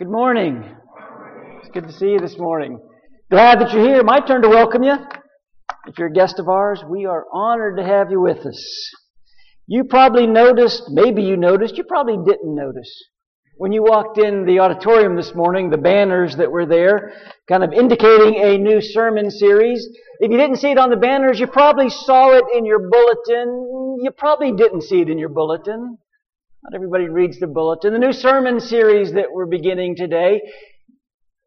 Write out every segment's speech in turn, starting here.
Good morning. It's good to see you this morning. Glad that you're here. My turn to welcome you. If you're a guest of ours, we are honored to have you with us. You probably noticed, maybe you noticed, you probably didn't notice. When you walked in the auditorium this morning, the banners that were there, kind of indicating a new sermon series. If you didn't see it on the banners, you probably saw it in your bulletin. You probably didn't see it in your bulletin. Not everybody reads the bulletin. The new sermon series that we're beginning today.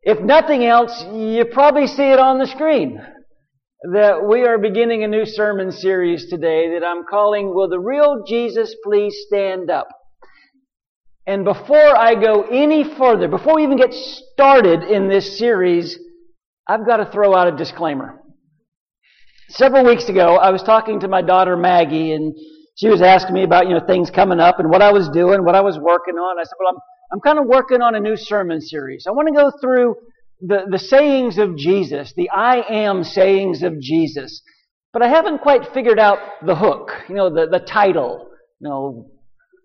If nothing else, you probably see it on the screen. That we are beginning a new sermon series today that I'm calling Will the Real Jesus Please Stand Up? And before I go any further, before we even get started in this series, I've got to throw out a disclaimer. Several weeks ago, I was talking to my daughter Maggie and she was asking me about, you know, things coming up and what I was doing, what I was working on. I said, well, I'm, I'm kind of working on a new sermon series. I want to go through the, the sayings of Jesus, the I am sayings of Jesus. But I haven't quite figured out the hook, you know, the, the title, you know,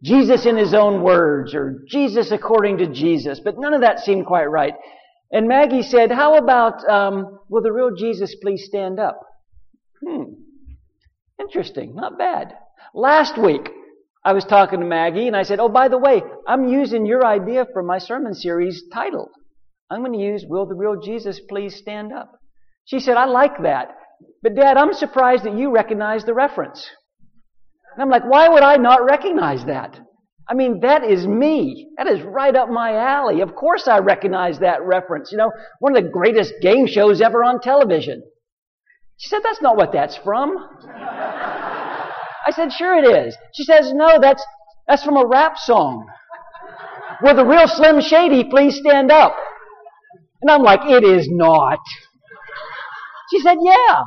Jesus in his own words or Jesus according to Jesus. But none of that seemed quite right. And Maggie said, how about, um, will the real Jesus please stand up? Hmm. Interesting. Not bad. Last week, I was talking to Maggie and I said, Oh, by the way, I'm using your idea for my sermon series title. I'm going to use Will the Real Jesus Please Stand Up? She said, I like that. But Dad, I'm surprised that you recognize the reference. And I'm like, why would I not recognize that? I mean, that is me. That is right up my alley. Of course I recognize that reference. You know, one of the greatest game shows ever on television. She said, that's not what that's from. I said, sure it is. She says, no, that's, that's from a rap song. Will the real Slim Shady please stand up? And I'm like, it is not. She said, yeah.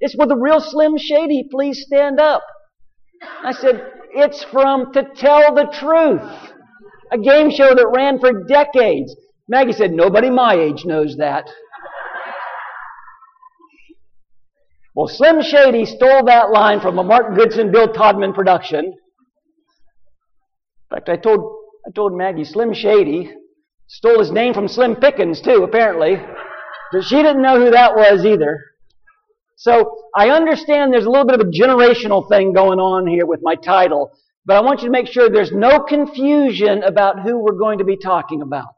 It's with the real Slim Shady please stand up. I said, it's from To Tell the Truth, a game show that ran for decades. Maggie said, nobody my age knows that. Well, Slim Shady stole that line from a Mark Goodson, Bill Todman production. In fact, I told, I told Maggie, Slim Shady stole his name from Slim Pickens too, apparently. But she didn't know who that was either. So I understand there's a little bit of a generational thing going on here with my title, but I want you to make sure there's no confusion about who we're going to be talking about.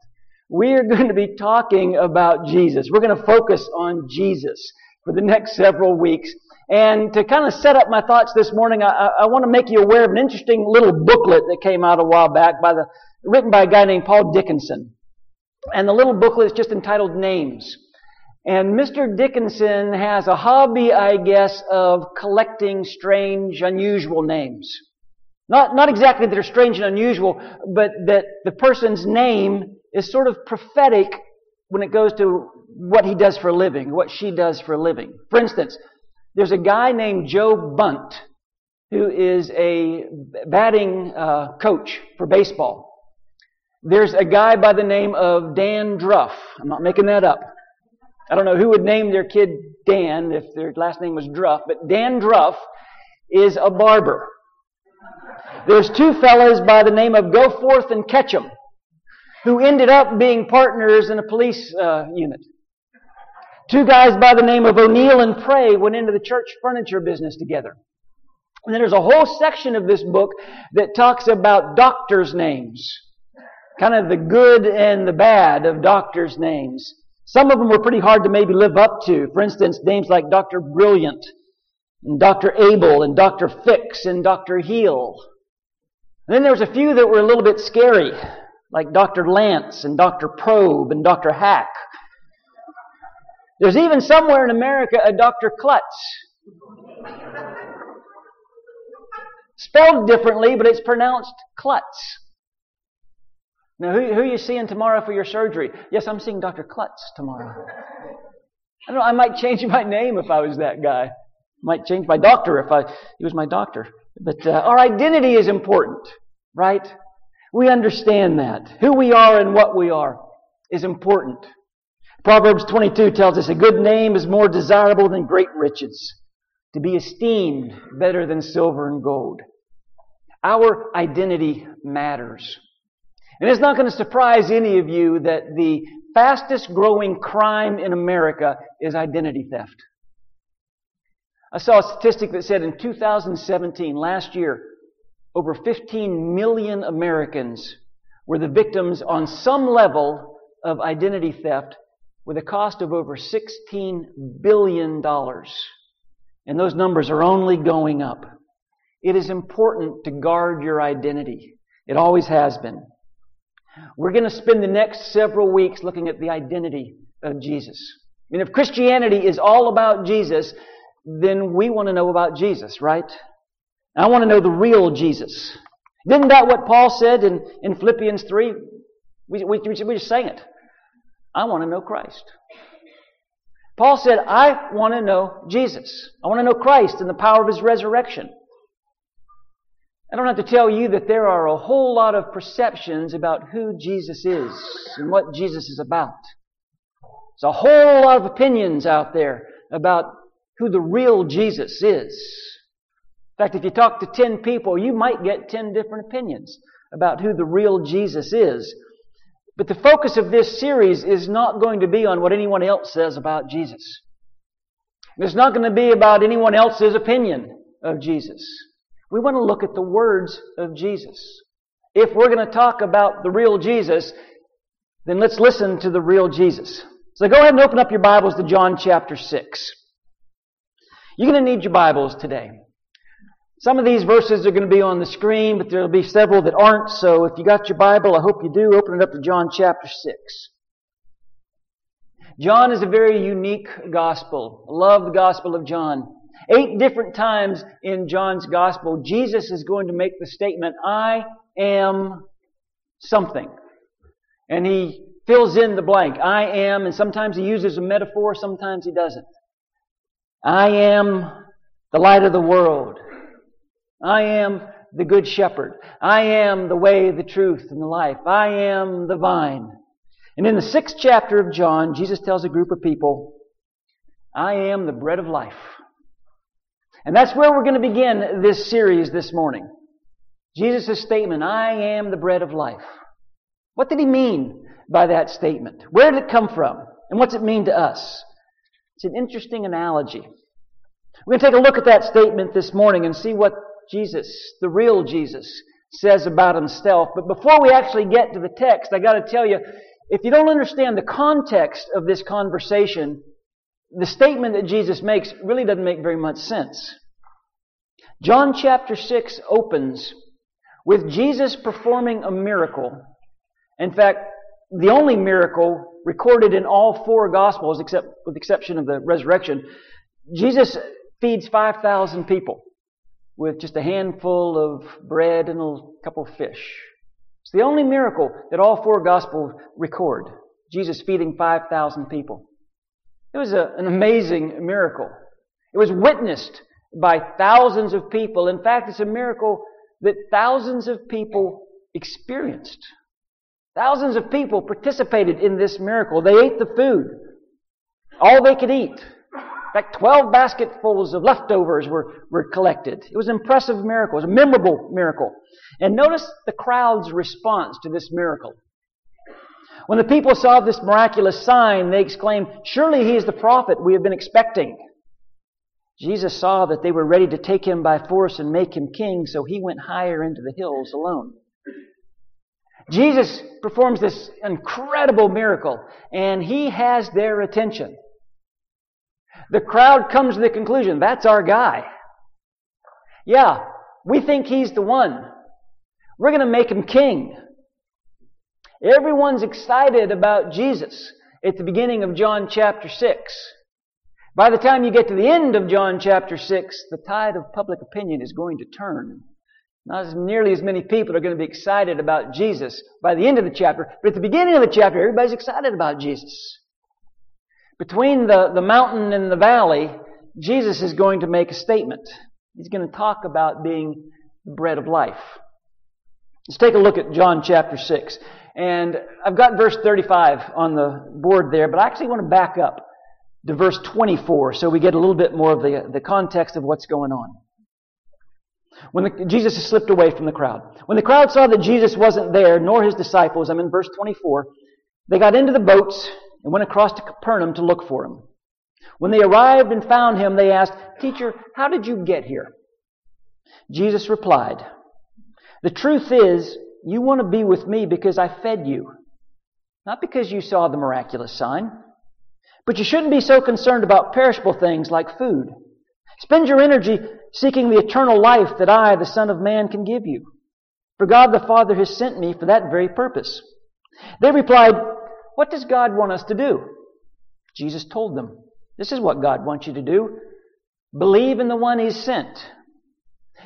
We are going to be talking about Jesus. We're going to focus on Jesus for the next several weeks. And to kind of set up my thoughts this morning, I, I, want to make you aware of an interesting little booklet that came out a while back by the, written by a guy named Paul Dickinson. And the little booklet is just entitled Names. And Mr. Dickinson has a hobby, I guess, of collecting strange, unusual names. Not, not exactly that are strange and unusual, but that the person's name is sort of prophetic when it goes to what he does for a living, what she does for a living. For instance, there's a guy named Joe Bunt who is a batting uh, coach for baseball. There's a guy by the name of Dan Druff. I'm not making that up. I don't know who would name their kid Dan if their last name was Druff, but Dan Druff is a barber. There's two fellas by the name of Go Forth and Ketchum who ended up being partners in a police uh, unit. Two guys by the name of O'Neill and Pray went into the church furniture business together. And then there's a whole section of this book that talks about doctors' names. Kind of the good and the bad of doctors' names. Some of them were pretty hard to maybe live up to. For instance, names like Dr. Brilliant, and Dr. Abel, and Dr. Fix, and Dr. Heal. And then there was a few that were a little bit scary, like Dr. Lance, and Dr. Probe, and Dr. Hack. There's even somewhere in America a Dr. Klutz. Spelled differently, but it's pronounced Klutz. Now, who, who are you seeing tomorrow for your surgery? Yes, I'm seeing Dr. Klutz tomorrow. I don't know, I might change my name if I was that guy. Might change my doctor if I, he was my doctor. But uh, our identity is important, right? We understand that. Who we are and what we are is important. Proverbs 22 tells us a good name is more desirable than great riches, to be esteemed better than silver and gold. Our identity matters. And it's not going to surprise any of you that the fastest growing crime in America is identity theft. I saw a statistic that said in 2017, last year, over 15 million Americans were the victims on some level of identity theft with a cost of over $16 billion. And those numbers are only going up. It is important to guard your identity. It always has been. We're going to spend the next several weeks looking at the identity of Jesus. I mean, if Christianity is all about Jesus, then we want to know about Jesus, right? I want to know the real Jesus. Isn't that what Paul said in, in Philippians 3? We, we, we just sang it. I want to know Christ. Paul said, I want to know Jesus. I want to know Christ and the power of His resurrection. I don't have to tell you that there are a whole lot of perceptions about who Jesus is and what Jesus is about. There's a whole lot of opinions out there about who the real Jesus is. In fact, if you talk to 10 people, you might get 10 different opinions about who the real Jesus is. But the focus of this series is not going to be on what anyone else says about Jesus. It's not going to be about anyone else's opinion of Jesus. We want to look at the words of Jesus. If we're going to talk about the real Jesus, then let's listen to the real Jesus. So go ahead and open up your Bibles to John chapter 6. You're going to need your Bibles today. Some of these verses are going to be on the screen, but there'll be several that aren't. So if you got your Bible, I hope you do. Open it up to John chapter 6. John is a very unique gospel. I love the gospel of John. Eight different times in John's gospel, Jesus is going to make the statement, I am something. And he fills in the blank. I am, and sometimes he uses a metaphor, sometimes he doesn't. I am the light of the world. I am the good shepherd. I am the way, the truth, and the life. I am the vine. And in the sixth chapter of John, Jesus tells a group of people, I am the bread of life. And that's where we're going to begin this series this morning. Jesus' statement, I am the bread of life. What did he mean by that statement? Where did it come from? And what's it mean to us? It's an interesting analogy. We're going to take a look at that statement this morning and see what Jesus, the real Jesus, says about himself. But before we actually get to the text, I got to tell you, if you don't understand the context of this conversation, the statement that Jesus makes really doesn't make very much sense. John chapter 6 opens with Jesus performing a miracle. In fact, the only miracle recorded in all four Gospels, except with the exception of the resurrection, Jesus feeds 5,000 people with just a handful of bread and a couple of fish. It's the only miracle that all four Gospels record. Jesus feeding 5,000 people. It was a, an amazing miracle. It was witnessed by thousands of people. In fact, it's a miracle that thousands of people experienced. Thousands of people participated in this miracle. They ate the food, all they could eat. In fact, 12 basketfuls of leftovers were, were collected. It was an impressive miracle. It was a memorable miracle. And notice the crowd's response to this miracle. When the people saw this miraculous sign, they exclaimed, Surely he is the prophet we have been expecting. Jesus saw that they were ready to take him by force and make him king, so he went higher into the hills alone. Jesus performs this incredible miracle, and he has their attention. The crowd comes to the conclusion that's our guy. Yeah, we think he's the one. We're going to make him king. Everyone's excited about Jesus at the beginning of John chapter 6. By the time you get to the end of John chapter 6, the tide of public opinion is going to turn. Not as nearly as many people are going to be excited about Jesus by the end of the chapter, but at the beginning of the chapter, everybody's excited about Jesus. Between the, the mountain and the valley, Jesus is going to make a statement. He's going to talk about being the bread of life. Let's take a look at John chapter 6. And I've got verse 35 on the board there, but I actually want to back up to verse 24 so we get a little bit more of the, the context of what's going on. When the, Jesus has slipped away from the crowd. When the crowd saw that Jesus wasn't there, nor his disciples, I'm in verse 24, they got into the boats and went across to Capernaum to look for him. When they arrived and found him, they asked, Teacher, how did you get here? Jesus replied, The truth is, you want to be with me because I fed you, not because you saw the miraculous sign. But you shouldn't be so concerned about perishable things like food. Spend your energy seeking the eternal life that I, the Son of Man, can give you. For God the Father has sent me for that very purpose. They replied, What does God want us to do? Jesus told them, This is what God wants you to do. Believe in the one He's sent.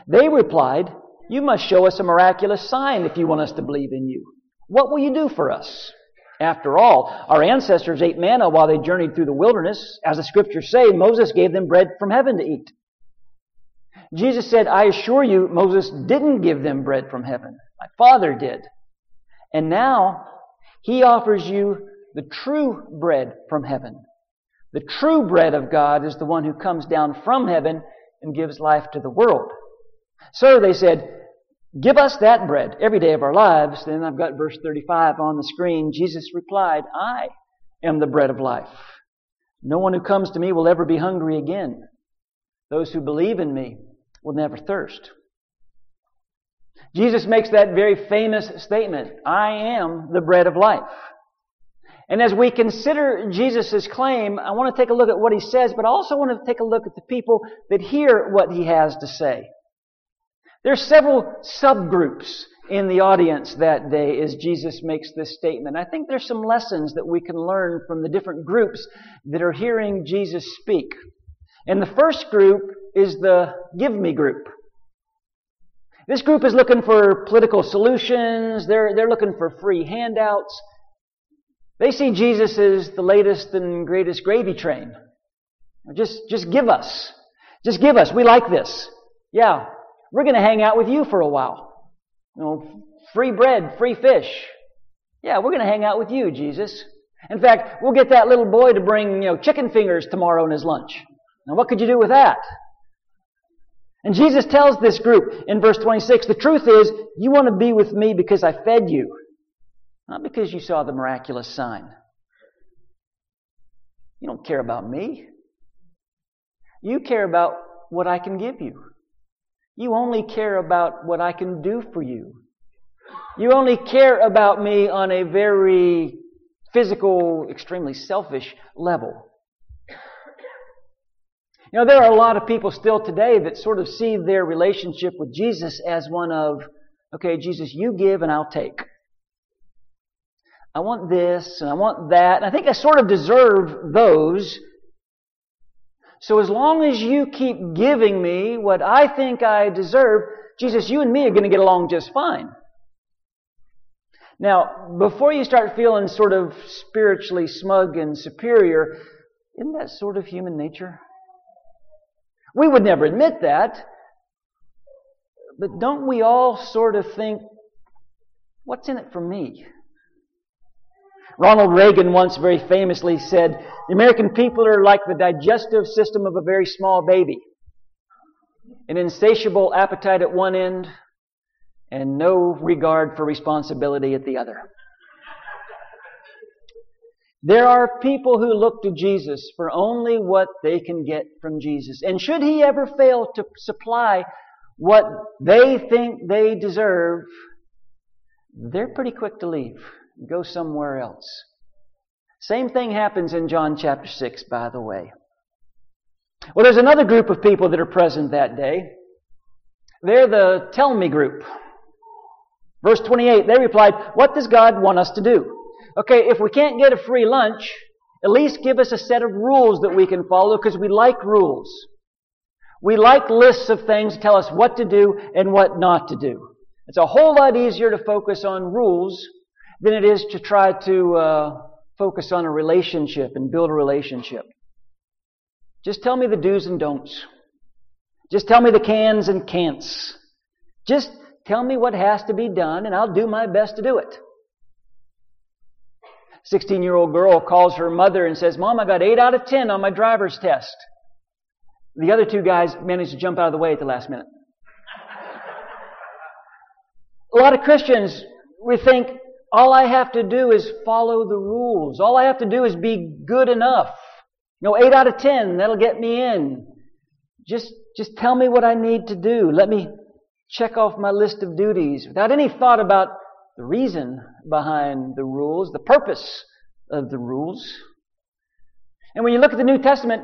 They replied, You must show us a miraculous sign if you want us to believe in you. What will you do for us? After all, our ancestors ate manna while they journeyed through the wilderness. As the scriptures say, Moses gave them bread from heaven to eat. Jesus said, I assure you, Moses didn't give them bread from heaven. My Father did. And now, He offers you the true bread from heaven. The true bread of God is the one who comes down from heaven and gives life to the world. So they said, Give us that bread every day of our lives. Then I've got verse 35 on the screen. Jesus replied, I am the bread of life. No one who comes to me will ever be hungry again. Those who believe in me will never thirst. Jesus makes that very famous statement, I am the bread of life. And as we consider Jesus' claim, I want to take a look at what he says, but I also want to take a look at the people that hear what he has to say. There are several subgroups in the audience that day as Jesus makes this statement. I think there's some lessons that we can learn from the different groups that are hearing Jesus speak. And the first group is the give me group. This group is looking for political solutions. They're, they're looking for free handouts. They see Jesus as the latest and greatest gravy train. Just, just give us. Just give us. We like this. Yeah, we're going to hang out with you for a while. You know, free bread, free fish. Yeah, we're going to hang out with you, Jesus. In fact, we'll get that little boy to bring, you know, chicken fingers tomorrow in his lunch. Now, what could you do with that? And Jesus tells this group in verse 26, the truth is, you want to be with me because I fed you, not because you saw the miraculous sign. You don't care about me. You care about what I can give you. You only care about what I can do for you. You only care about me on a very physical, extremely selfish level. You know, there are a lot of people still today that sort of see their relationship with Jesus as one of, okay, Jesus, you give and I'll take. I want this and I want that. And I think I sort of deserve those. So as long as you keep giving me what I think I deserve, Jesus, you and me are going to get along just fine. Now, before you start feeling sort of spiritually smug and superior, isn't that sort of human nature? We would never admit that. But don't we all sort of think, what's in it for me? Ronald Reagan once very famously said, the American people are like the digestive system of a very small baby. An insatiable appetite at one end and no regard for responsibility at the other. There are people who look to Jesus for only what they can get from Jesus. And should he ever fail to supply what they think they deserve, they're pretty quick to leave go somewhere else. Same thing happens in John chapter 6, by the way. Well, there's another group of people that are present that day. They're the tell me group. Verse 28, they replied, What does God want us to do? Okay, if we can't get a free lunch, at least give us a set of rules that we can follow because we like rules. We like lists of things to tell us what to do and what not to do. It's a whole lot easier to focus on rules than it is to try to uh, focus on a relationship and build a relationship. Just tell me the do's and don'ts. Just tell me the cans and can'ts. Just tell me what has to be done and I'll do my best to do it. 16 year old girl calls her mother and says, Mom, I got 8 out of 10 on my driver's test. The other two guys managed to jump out of the way at the last minute. A lot of Christians, we think all I have to do is follow the rules. All I have to do is be good enough. You know, 8 out of 10, that'll get me in. Just, just tell me what I need to do. Let me check off my list of duties without any thought about the reason behind the rules, the purpose of the rules. And when you look at the New Testament,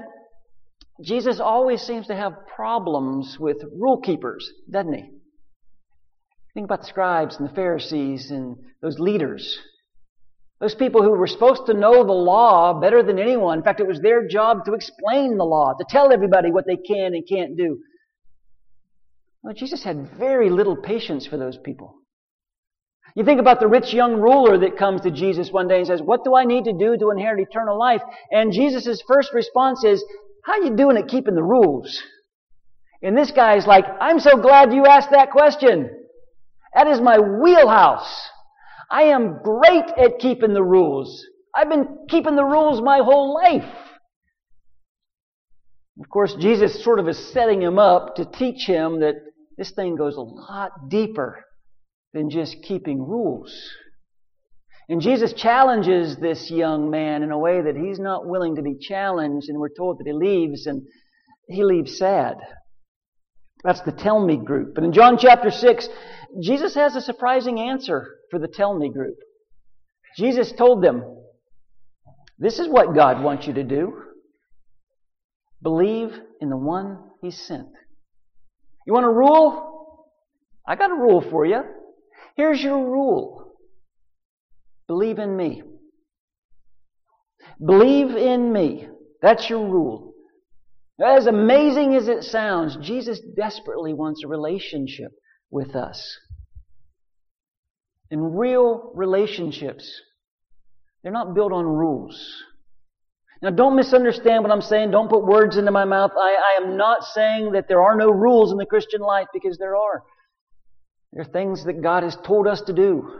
Jesus always seems to have problems with rule keepers, doesn't he? Think about the scribes and the Pharisees and those leaders. Those people who were supposed to know the law better than anyone. In fact, it was their job to explain the law, to tell everybody what they can and can't do. Well, Jesus had very little patience for those people. You think about the rich young ruler that comes to Jesus one day and says, What do I need to do to inherit eternal life? And Jesus' first response is, How you doing at keeping the rules? And this guy's like, I'm so glad you asked that question. That is my wheelhouse. I am great at keeping the rules. I've been keeping the rules my whole life. Of course, Jesus sort of is setting him up to teach him that this thing goes a lot deeper than just keeping rules. And Jesus challenges this young man in a way that he's not willing to be challenged, and we're told that he leaves, and he leaves sad. That's the tell me group. But in John chapter 6, Jesus has a surprising answer for the tell me group. Jesus told them, This is what God wants you to do. Believe in the one He sent. You want a rule? I got a rule for you. Here's your rule. Believe in me. Believe in me. That's your rule. As amazing as it sounds, Jesus desperately wants a relationship with us. And real relationships, they're not built on rules. Now, don't misunderstand what I'm saying. Don't put words into my mouth. I, I, am not saying that there are no rules in the Christian life because there are. There are things that God has told us to do.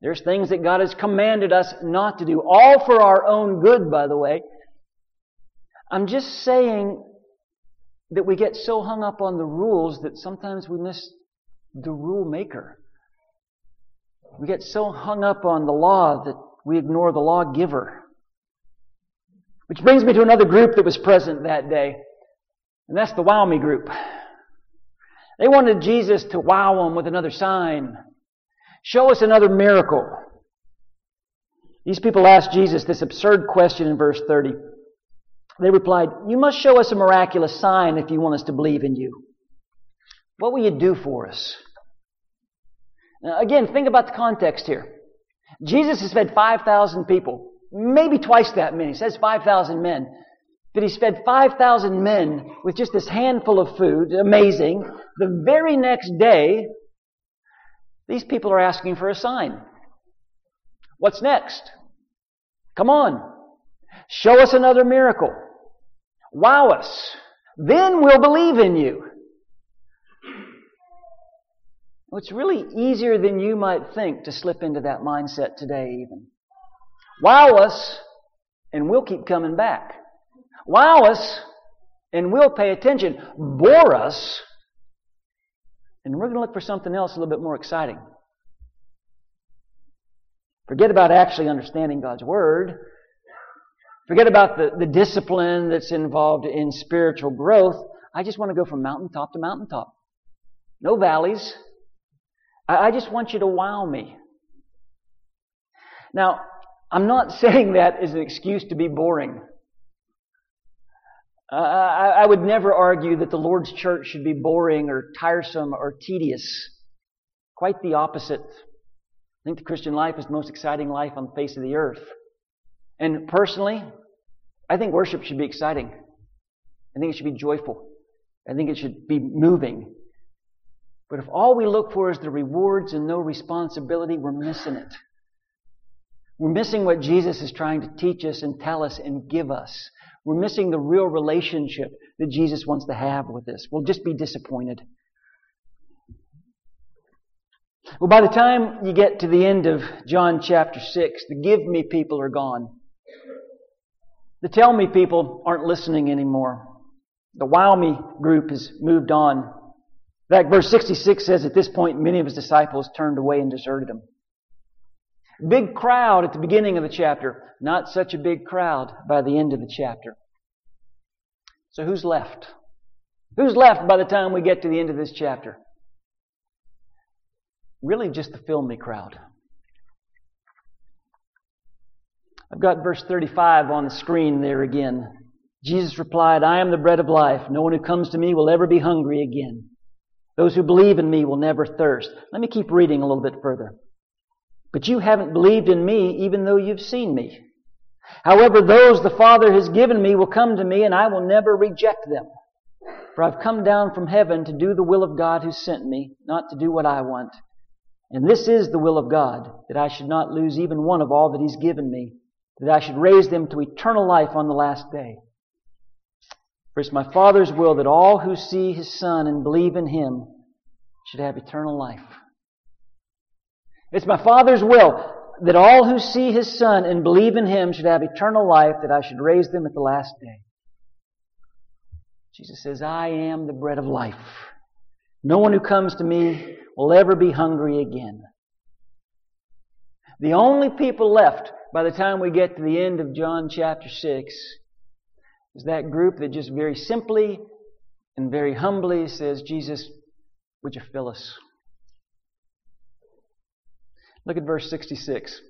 There's things that God has commanded us not to do. All for our own good, by the way. I'm just saying that we get so hung up on the rules that sometimes we miss the rule maker. We get so hung up on the law that we ignore the lawgiver. Which brings me to another group that was present that day, and that's the Wow Me group. They wanted Jesus to wow them with another sign. Show us another miracle. These people asked Jesus this absurd question in verse 30. They replied, You must show us a miraculous sign if you want us to believe in you. What will you do for us? Now, again, think about the context here. Jesus has fed 5,000 people maybe twice that many. It says 5,000 men. But he's fed 5,000 men with just this handful of food. Amazing. The very next day, these people are asking for a sign. What's next? Come on. Show us another miracle. Wow us. Then we'll believe in you. It's really easier than you might think to slip into that mindset today, even. Wow us, and we'll keep coming back. Wow us, and we'll pay attention. Bore us, and we're going to look for something else a little bit more exciting. Forget about actually understanding God's Word. Forget about the, the discipline that's involved in spiritual growth. I just want to go from mountaintop to mountaintop. No valleys. I, I just want you to wow me. Now, I'm not saying that as an excuse to be boring. Uh, I, I would never argue that the Lord's church should be boring or tiresome or tedious. Quite the opposite. I think the Christian life is the most exciting life on the face of the earth. And personally, I think worship should be exciting. I think it should be joyful. I think it should be moving. But if all we look for is the rewards and no responsibility, we're missing it. We're missing what Jesus is trying to teach us and tell us and give us. We're missing the real relationship that Jesus wants to have with us. We'll just be disappointed. Well, by the time you get to the end of John chapter 6, the give me people are gone. The tell me people aren't listening anymore. The wow me group has moved on. In fact, verse 66 says at this point, many of his disciples turned away and deserted him. Big crowd at the beginning of the chapter, not such a big crowd by the end of the chapter. So who's left? Who's left by the time we get to the end of this chapter? Really just the filmy crowd. I've got verse 35 on the screen there again. Jesus replied, I am the bread of life. No one who comes to me will ever be hungry again. Those who believe in me will never thirst. Let me keep reading a little bit further. But you haven't believed in me even though you've seen me. However, those the Father has given me will come to me and I will never reject them. For I've come down from heaven to do the will of God who sent me, not to do what I want. And this is the will of God, that I should not lose even one of all that He's given me, that I should raise them to eternal life on the last day. For it's my Father's will that all who see His Son and believe in Him should have eternal life. It's my Father's will that all who see His Son and believe in Him should have eternal life, that I should raise them at the last day. Jesus says, I am the bread of life. No one who comes to me will ever be hungry again. The only people left by the time we get to the end of John chapter 6 is that group that just very simply and very humbly says, Jesus, would you fill us? Look at verse 66.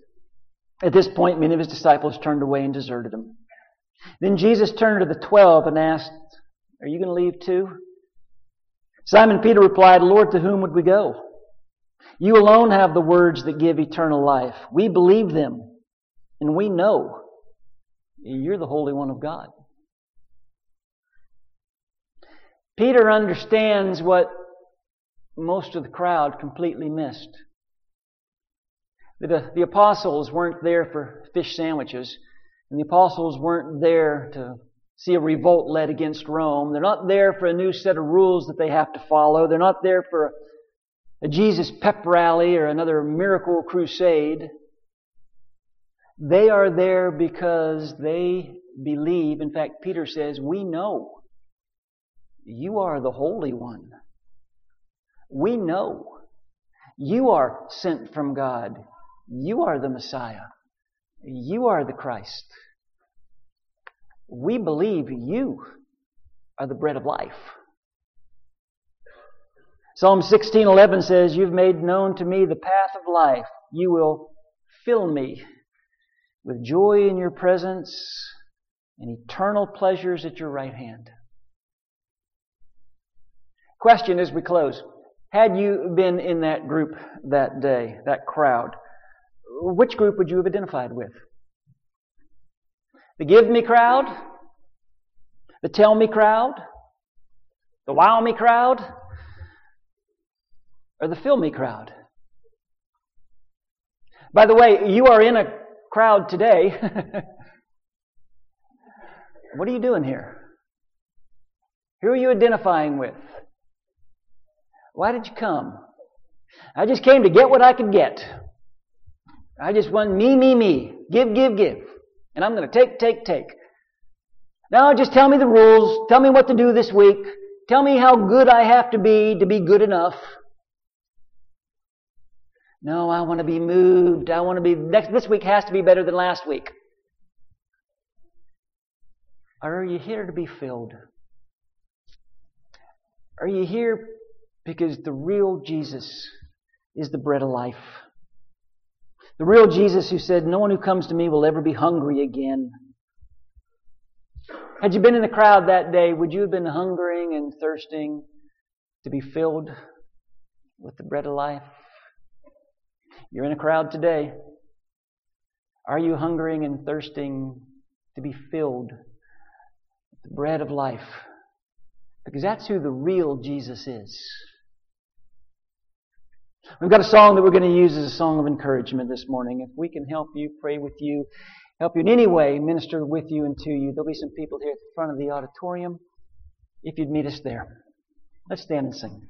At this point, many of his disciples turned away and deserted him. Then Jesus turned to the twelve and asked, Are you going to leave too? Simon Peter replied, Lord, to whom would we go? You alone have the words that give eternal life. We believe them, and we know you're the Holy One of God. Peter understands what most of the crowd completely missed. The, the apostles weren't there for fish sandwiches, and the apostles weren't there to see a revolt led against Rome. They're not there for a new set of rules that they have to follow. They're not there for a Jesus pep rally or another miracle crusade. They are there because they believe. In fact, Peter says, We know you are the Holy One. We know you are sent from God. You are the Messiah. You are the Christ. We believe you are the bread of life. Psalm 16:11 says, "You've made known to me the path of life. You will fill me with joy in your presence and eternal pleasures at your right hand." Question as we close. Had you been in that group that day, that crowd, which group would you have identified with? The give me crowd? The tell me crowd? The wow me crowd? Or the fill me crowd? By the way, you are in a crowd today. what are you doing here? Who are you identifying with? Why did you come? I just came to get what I could get. I just want me, me, me. Give, give, give. And I'm going to take, take, take. Now just tell me the rules. Tell me what to do this week. Tell me how good I have to be to be good enough. No, I want to be moved. I want to be, next, this week has to be better than last week. Or are you here to be filled? Are you here because the real Jesus is the bread of life? The real Jesus who said, No one who comes to me will ever be hungry again. Had you been in the crowd that day, would you have been hungering and thirsting to be filled with the bread of life? You're in a crowd today. Are you hungering and thirsting to be filled with the bread of life? Because that's who the real Jesus is. We've got a song that we're going to use as a song of encouragement this morning. If we can help you, pray with you, help you in any way, minister with you and to you, there'll be some people here at the front of the auditorium if you'd meet us there. Let's stand and sing.